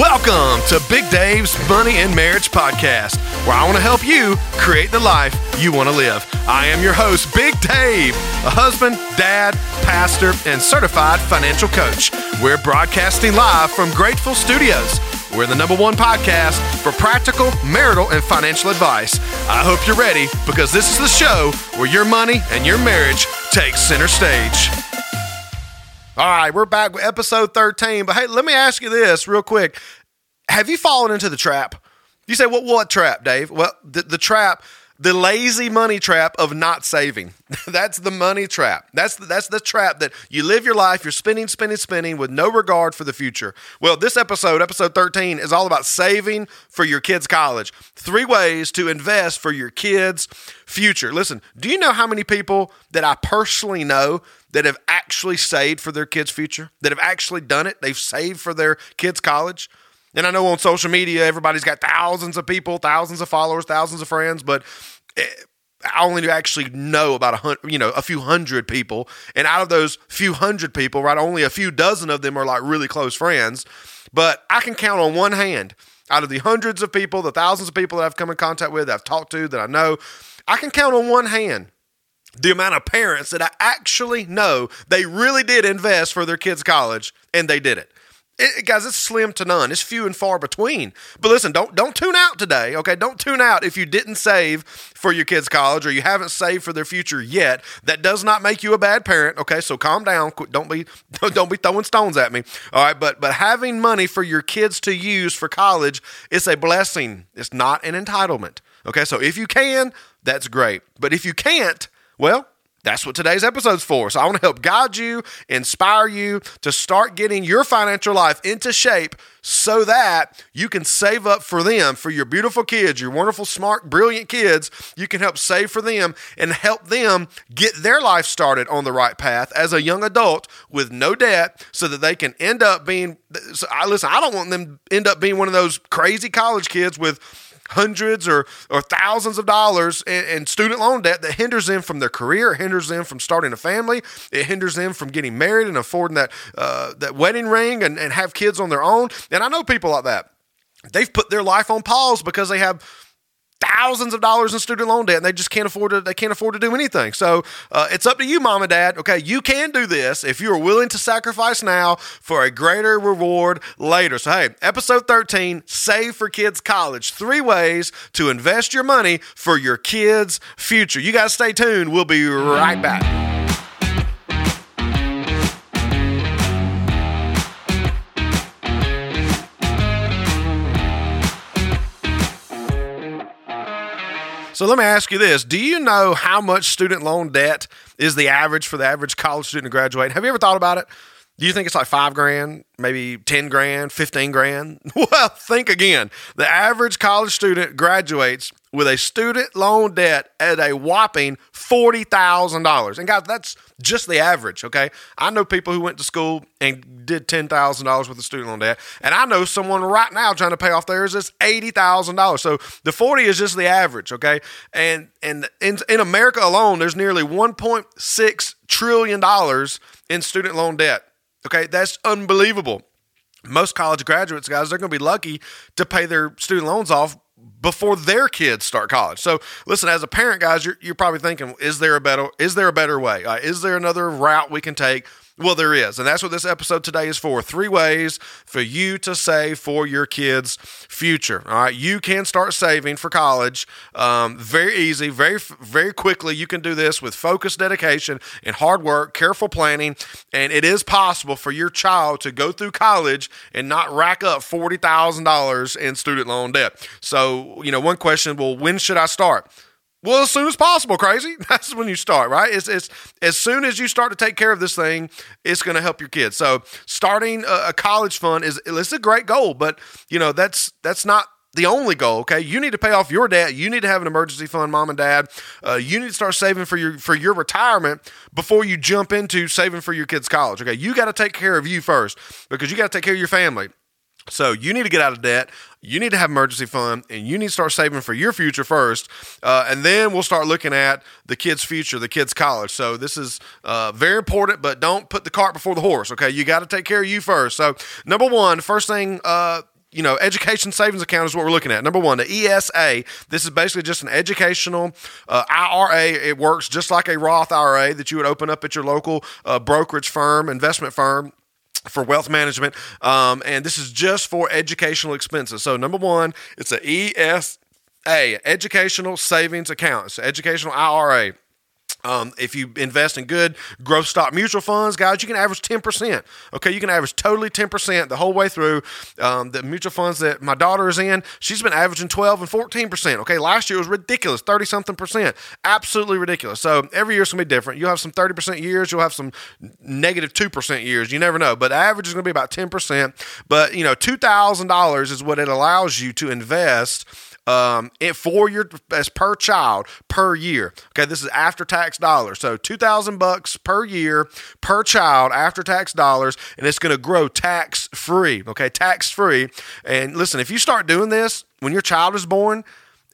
Welcome to Big Dave's Money and Marriage Podcast, where I want to help you create the life you want to live. I am your host, Big Dave, a husband, dad, pastor, and certified financial coach. We're broadcasting live from Grateful Studios. We're the number one podcast for practical marital and financial advice. I hope you're ready because this is the show where your money and your marriage take center stage. All right, we're back with episode 13. But hey, let me ask you this real quick. Have you fallen into the trap? You say, what, what trap, Dave? Well, the, the trap, the lazy money trap of not saving. that's the money trap. That's the, that's the trap that you live your life, you're spending, spending, spending with no regard for the future. Well, this episode, episode 13, is all about saving for your kids' college. Three ways to invest for your kids' future. Listen, do you know how many people that I personally know that have actually saved for their kids' future, that have actually done it. They've saved for their kids' college. And I know on social media, everybody's got thousands of people, thousands of followers, thousands of friends, but eh, I only actually know about a hundred, you know, a few hundred people. And out of those few hundred people, right, only a few dozen of them are like really close friends. But I can count on one hand out of the hundreds of people, the thousands of people that I've come in contact with, I've talked to, that I know, I can count on one hand the amount of parents that I actually know they really did invest for their kids' college and they did it. It, guys, it's slim to none. It's few and far between. But listen, don't don't tune out today, okay? Don't tune out if you didn't save for your kids' college or you haven't saved for their future yet. That does not make you a bad parent, okay? So calm down. Don't be don't be throwing stones at me. All right, but but having money for your kids to use for college is a blessing. It's not an entitlement. Okay? So if you can, that's great. But if you can't, well, that's what today's episode's for. So I want to help guide you, inspire you to start getting your financial life into shape so that you can save up for them, for your beautiful kids, your wonderful, smart, brilliant kids. You can help save for them and help them get their life started on the right path as a young adult with no debt so that they can end up being. So I listen, I don't want them end up being one of those crazy college kids with hundreds or, or thousands of dollars in, in, student loan debt that hinders them from their career, hinders them from starting a family, it hinders them from getting married and affording that uh, that wedding ring and, and have kids on their own. And I know people like that. They've put their life on pause because they have thousands of dollars in student loan debt and they just can't afford to they can't afford to do anything. So uh, it's up to you mom and dad. Okay you can do this if you are willing to sacrifice now for a greater reward later. So hey episode 13 save for kids college. Three ways to invest your money for your kids future. You guys stay tuned. We'll be right back So let me ask you this Do you know how much student loan debt is the average for the average college student to graduate? Have you ever thought about it? Do you think it's like five grand, maybe 10 grand, 15 grand? Well, think again. The average college student graduates with a student loan debt at a whopping $40,000. And guys, that's just the average, okay? I know people who went to school and did $10,000 with a student loan debt. And I know someone right now trying to pay off theirs is $80,000. So the 40 is just the average, okay? And and in, in America alone, there's nearly $1.6 trillion in student loan debt. Okay, that's unbelievable. Most college graduates, guys, they're going to be lucky to pay their student loans off before their kids start college. So, listen, as a parent, guys, you're, you're probably thinking, is there a better is there a better way? Uh, is there another route we can take well, there is. And that's what this episode today is for. Three ways for you to save for your kids' future. All right. You can start saving for college um, very easy, very, very quickly. You can do this with focused dedication and hard work, careful planning. And it is possible for your child to go through college and not rack up $40,000 in student loan debt. So, you know, one question well, when should I start? Well, as soon as possible, crazy. That's when you start, right? It's, it's as soon as you start to take care of this thing, it's going to help your kids. So, starting a, a college fund is it's a great goal, but you know that's that's not the only goal. Okay, you need to pay off your debt. You need to have an emergency fund, mom and dad. Uh, you need to start saving for your for your retirement before you jump into saving for your kids' college. Okay, you got to take care of you first because you got to take care of your family. So you need to get out of debt. You need to have emergency fund, and you need to start saving for your future first, uh, and then we'll start looking at the kids' future, the kids' college. So this is uh, very important, but don't put the cart before the horse. Okay, you got to take care of you first. So number one, first thing uh, you know, education savings account is what we're looking at. Number one, the ESA. This is basically just an educational uh, IRA. It works just like a Roth IRA that you would open up at your local uh, brokerage firm, investment firm for wealth management. Um, and this is just for educational expenses. So, number one, it's a ESA, educational savings account. It's an educational IRA. Um, if you invest in good growth stock mutual funds, guys, you can average 10%. Okay, you can average totally 10% the whole way through. Um, the mutual funds that my daughter is in, she's been averaging 12 and 14%. Okay, last year was ridiculous, 30 something percent. Absolutely ridiculous. So every year is going to be different. You'll have some 30% years, you'll have some negative 2% years. You never know, but average is going to be about 10%. But, you know, $2,000 is what it allows you to invest um, it, for your as per child per year. Okay, this is after tax dollars. So two thousand bucks per year per child after tax dollars, and it's going to grow tax free. Okay, tax free. And listen, if you start doing this when your child is born,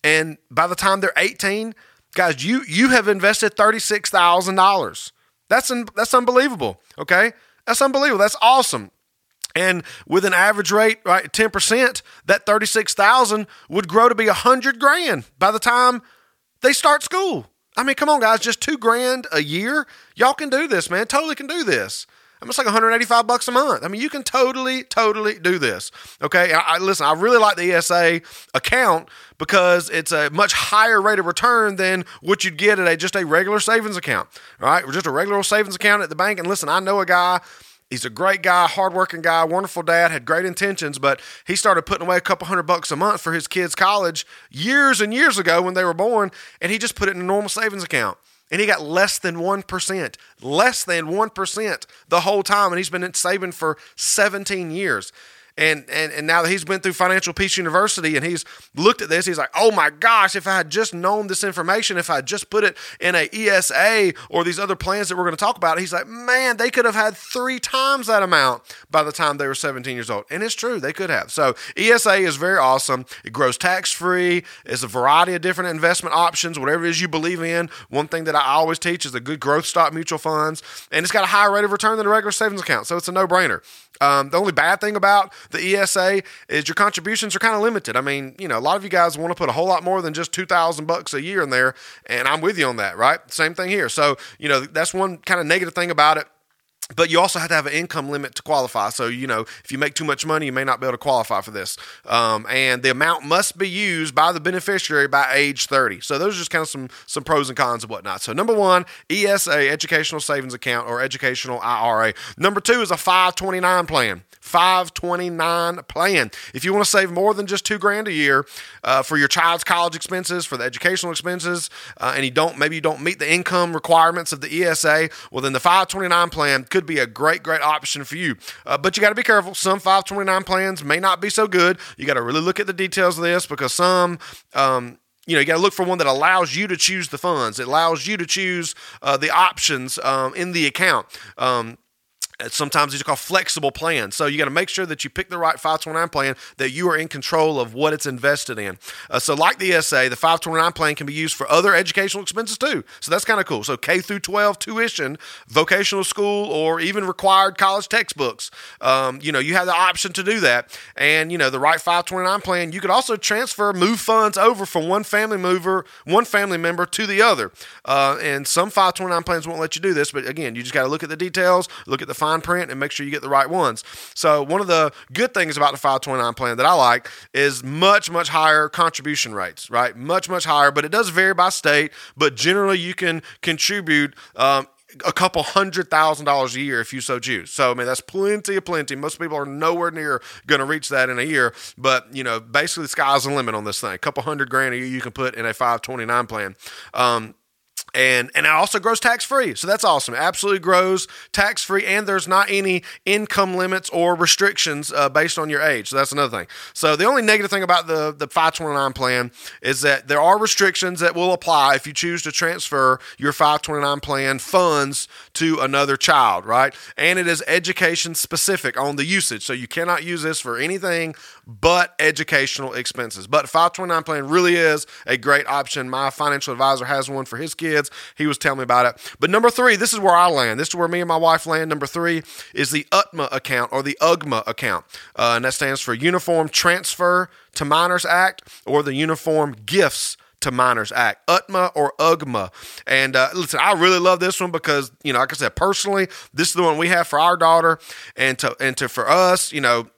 and by the time they're eighteen, guys, you you have invested thirty six thousand dollars. That's un, that's unbelievable. Okay, that's unbelievable. That's awesome. And with an average rate, right, 10%, that 36,000 would grow to be 100 grand by the time they start school. I mean, come on, guys, just two grand a year. Y'all can do this, man. Totally can do this. It's like 185 bucks a month. I mean, you can totally, totally do this. Okay. I, I, listen, I really like the ESA account because it's a much higher rate of return than what you'd get at a just a regular savings account. Right? Just a regular savings account at the bank. And listen, I know a guy He's a great guy, hardworking guy, wonderful dad, had great intentions, but he started putting away a couple hundred bucks a month for his kids' college years and years ago when they were born, and he just put it in a normal savings account. And he got less than 1%, less than 1% the whole time. And he's been saving for 17 years and and and now that he's been through Financial Peace University and he's looked at this, he's like, oh my gosh, if I had just known this information, if I had just put it in a ESA or these other plans that we're going to talk about, he's like, man, they could have had three times that amount by the time they were 17 years old, and it's true, they could have. So ESA is very awesome. It grows tax free. It's a variety of different investment options, whatever it is you believe in. One thing that I always teach is a good growth stock mutual funds, and it's got a higher rate of return than a regular savings account, so it's a no brainer. Um, the only bad thing about the ESA is your contributions are kind of limited. I mean, you know, a lot of you guys want to put a whole lot more than just two thousand bucks a year in there, and I'm with you on that, right? Same thing here. So, you know, that's one kind of negative thing about it but you also have to have an income limit to qualify. So, you know, if you make too much money, you may not be able to qualify for this. Um, and the amount must be used by the beneficiary by age 30. So, those are just kind of some, some pros and cons and whatnot. So, number one, ESA, Educational Savings Account or Educational IRA. Number two is a 529 plan. 529 plan. If you want to save more than just two grand a year uh, for your child's college expenses, for the educational expenses, uh, and you don't maybe you don't meet the income requirements of the ESA, well then the 529 plan could be a great great option for you. Uh, but you got to be careful. Some 529 plans may not be so good. You got to really look at the details of this because some. Um, you know, you got to look for one that allows you to choose the funds. It allows you to choose uh, the options um, in the account. Um, Sometimes these are called flexible plans. So you got to make sure that you pick the right 529 plan, that you are in control of what it's invested in. Uh, so, like the ESA, the 529 plan can be used for other educational expenses too. So that's kind of cool. So K through 12 tuition, vocational school, or even required college textbooks. Um, you know, you have the option to do that. And you know, the right 529 plan, you could also transfer, move funds over from one family mover, one family member to the other. Uh, and some 529 plans won't let you do this, but again, you just got to look at the details, look at the fine print and make sure you get the right ones. So, one of the good things about the 529 plan that I like is much, much higher contribution rates, right? Much, much higher, but it does vary by state. But generally, you can contribute um, a couple hundred thousand dollars a year if you so choose. So I mean that's plenty of plenty. Most people are nowhere near going to reach that in a year, but you know basically the sky's the limit on this thing. A couple hundred grand a year you can put in a 529 plan. Um, and and it also grows tax free. So that's awesome. It absolutely grows tax free, and there's not any income limits or restrictions uh, based on your age. So that's another thing. So the only negative thing about the the 529 plan is that there are restrictions that will apply if you choose to transfer your 529 plan funds to another child, right? And it is education specific on the usage. So you cannot use this for anything but educational expenses. But 529 plan really is a great option. My financial advisor has one for his kids. He was telling me about it. But number three, this is where I land. This is where me and my wife land. Number three is the UTMA account or the UGMA account. Uh, and that stands for Uniform Transfer to Minors Act or the Uniform Gifts to Minors Act, UTMA or UGMA. And uh, listen, I really love this one because, you know, like I said, personally, this is the one we have for our daughter and to, and to, for us, you know,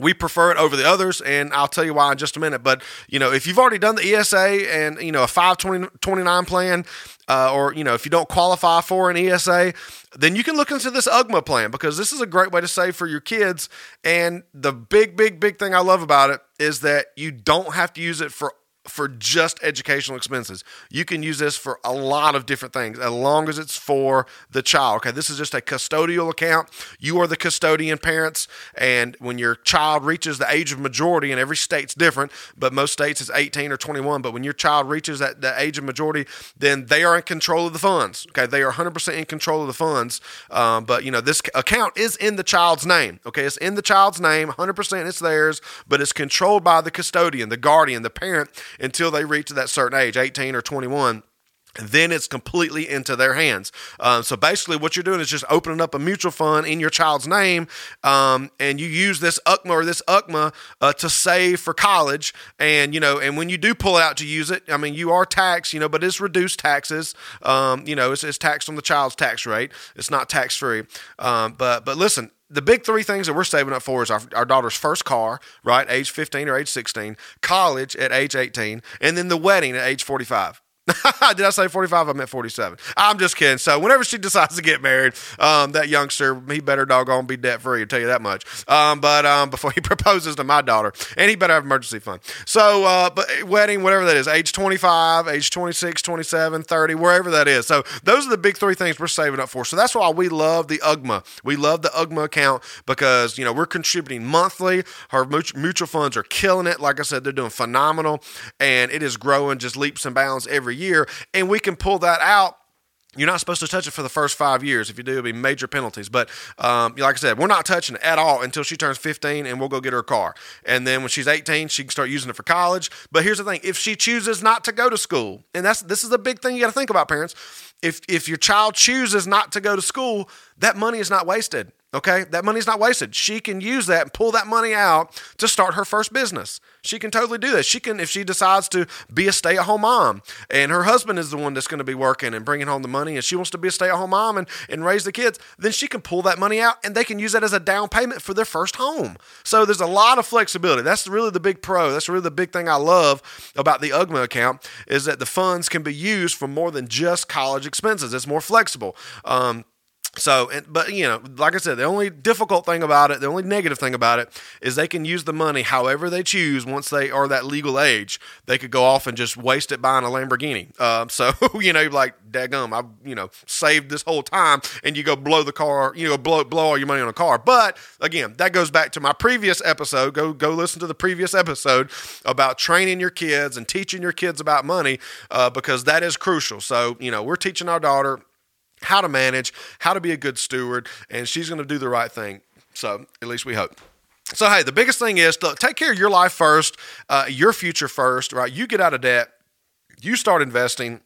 we prefer it over the others and i'll tell you why in just a minute. But you know if you've already done the esa and you know a 529 plan uh, or you know if you don't qualify for an esa then you can look into this ugma plan because this is a great way to save for your kids. And the big big big thing i love about it is that you don't have to use it for for just educational expenses. You can use this for a lot of different things as long as it's for the child. Okay, this is just a custodial account. You are the custodian parents, and when your child reaches the age of majority, and every state's different, but most states is 18 or 21. But when your child reaches that age of majority, then they are in control of the funds. Okay, they are 100% in control of the funds. Um, but you know, this account is in the child's name. Okay, it's in the child's name, 100% it's theirs, but it's controlled by the custodian, the guardian, the parent until they reach that certain age, 18 or 21 then it's completely into their hands. Um, so basically, what you're doing is just opening up a mutual fund in your child's name, um, and you use this UTMA or this UGMA uh, to save for college. And you know, and when you do pull out to use it, I mean, you are taxed, you know, but it's reduced taxes. Um, you know, it's, it's, taxed on the child's tax rate. It's not tax free. Um, but but listen, the big three things that we're saving up for is our, our daughter's first car, right, age 15 or age 16, college at age 18, and then the wedding at age 45. Did I say 45? I meant 47. I'm just kidding. So, whenever she decides to get married, um, that youngster, he better doggone be debt free, I'll tell you that much. Um, but um, before he proposes to my daughter, and he better have emergency fund. So, uh, but wedding, whatever that is, age 25, age 26, 27, 30, wherever that is. So, those are the big three things we're saving up for. So, that's why we love the UGMA. We love the UGMA account because, you know, we're contributing monthly. Our mutual funds are killing it. Like I said, they're doing phenomenal, and it is growing just leaps and bounds every year, and we can pull that out you're not supposed to touch it for the first five years. If you do, it'll be major penalties. But um, like I said, we're not touching it at all until she turns 15, and we'll go get her a car. And then when she's 18, she can start using it for college. But here's the thing: if she chooses not to go to school, and that's this is a big thing you got to think about, parents. If if your child chooses not to go to school, that money is not wasted. Okay, that money's not wasted. She can use that and pull that money out to start her first business. She can totally do that. She can, if she decides to be a stay at home mom and her husband is the one that's going to be working and bringing home the money and she wants to be a stay at home mom and, and raise the kids, then she can pull that money out and they can use that as a down payment for their first home. So there's a lot of flexibility. That's really the big pro. That's really the big thing I love about the UGMA account is that the funds can be used for more than just college expenses. It's more flexible. Um, so, but you know, like I said, the only difficult thing about it, the only negative thing about it, is they can use the money however they choose once they are that legal age. They could go off and just waste it buying a Lamborghini. Uh, so, you know, like, daggum, I, you know, saved this whole time, and you go blow the car, you know, blow blow all your money on a car. But again, that goes back to my previous episode. Go go listen to the previous episode about training your kids and teaching your kids about money, uh, because that is crucial. So, you know, we're teaching our daughter how to manage, how to be a good steward, and she's going to do the right thing. So, at least we hope. So, hey, the biggest thing is to take care of your life first, uh, your future first, right? You get out of debt, you start investing.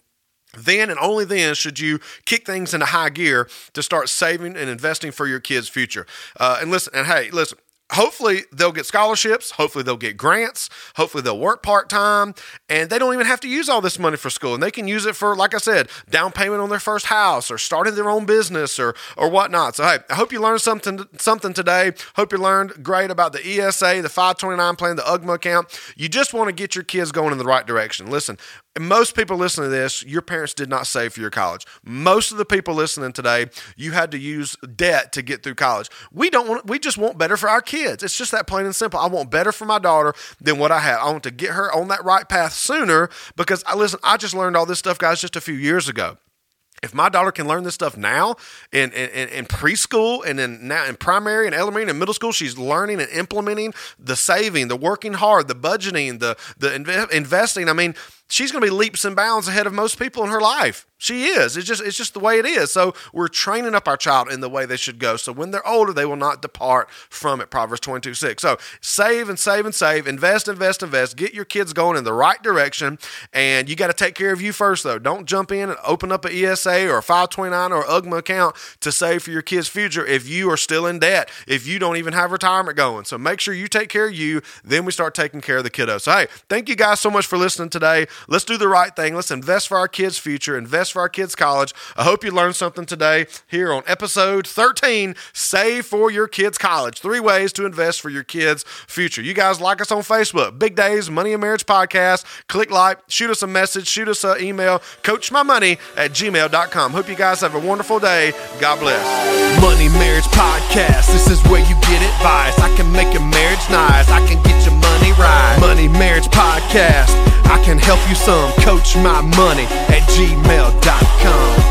Then and only then should you kick things into high gear to start saving and investing for your kids' future. Uh, and listen, and hey, listen, hopefully they'll get scholarships. Hopefully they'll get grants. Hopefully they'll work part-time. And they don't even have to use all this money for school. And they can use it for like i said down payment on their first house or starting their own business or or whatnot. So hey i hope you learned something something today. Hope you learned great about the esa the 529 plan the ugma account. You just want to get your kids going in the right direction. Listen most people listening to this, your parents did not save for your college. Most of the people listening today, you had to use debt to get through college. We don't want we just want better for our kids. It's just that plain and simple. I want better for my daughter than what I had. I want to get her on that right path sooner because I listen, I just learned all this stuff guys just a few years ago if my daughter can learn this stuff now in, in, in, preschool and then now in primary and elementary and middle school, she's learning and implementing the saving, the working hard, the budgeting, the the investing. I mean, she's going to be leaps and bounds ahead of most people in her life. She is. It's just it's just the way it is. So we're training up our child in the way they should go. So when they're older, they will not depart from it. Proverbs 22, 6. So save and save and save, invest, invest, invest. Get your kids going in the right direction. And you got to take care of you first, though. Don't jump in and open up an ESA or a 529 or UGMA account to save for your kids' future if you are still in debt, if you don't even have retirement going. So make sure you take care of you. Then we start taking care of the kiddos. So hey, thank you guys so much for listening today. Let's do the right thing. Let's invest for our kids' future, invest for our kids' college. I hope you learned something today here on episode 13 Save for Your Kids' College. Three ways to invest for your kids' future. You guys like us on Facebook, Big Dave's Money and Marriage Podcast. Click like, shoot us a message, shoot us an email, coachmymoney at gmail.com. Hope you guys have a wonderful day. God bless. Money Marriage Podcast. This is where you get advice. I can make your marriage nice. I can get your money right. Money Marriage Podcast. I can help you some. Coach my money at gmail.com.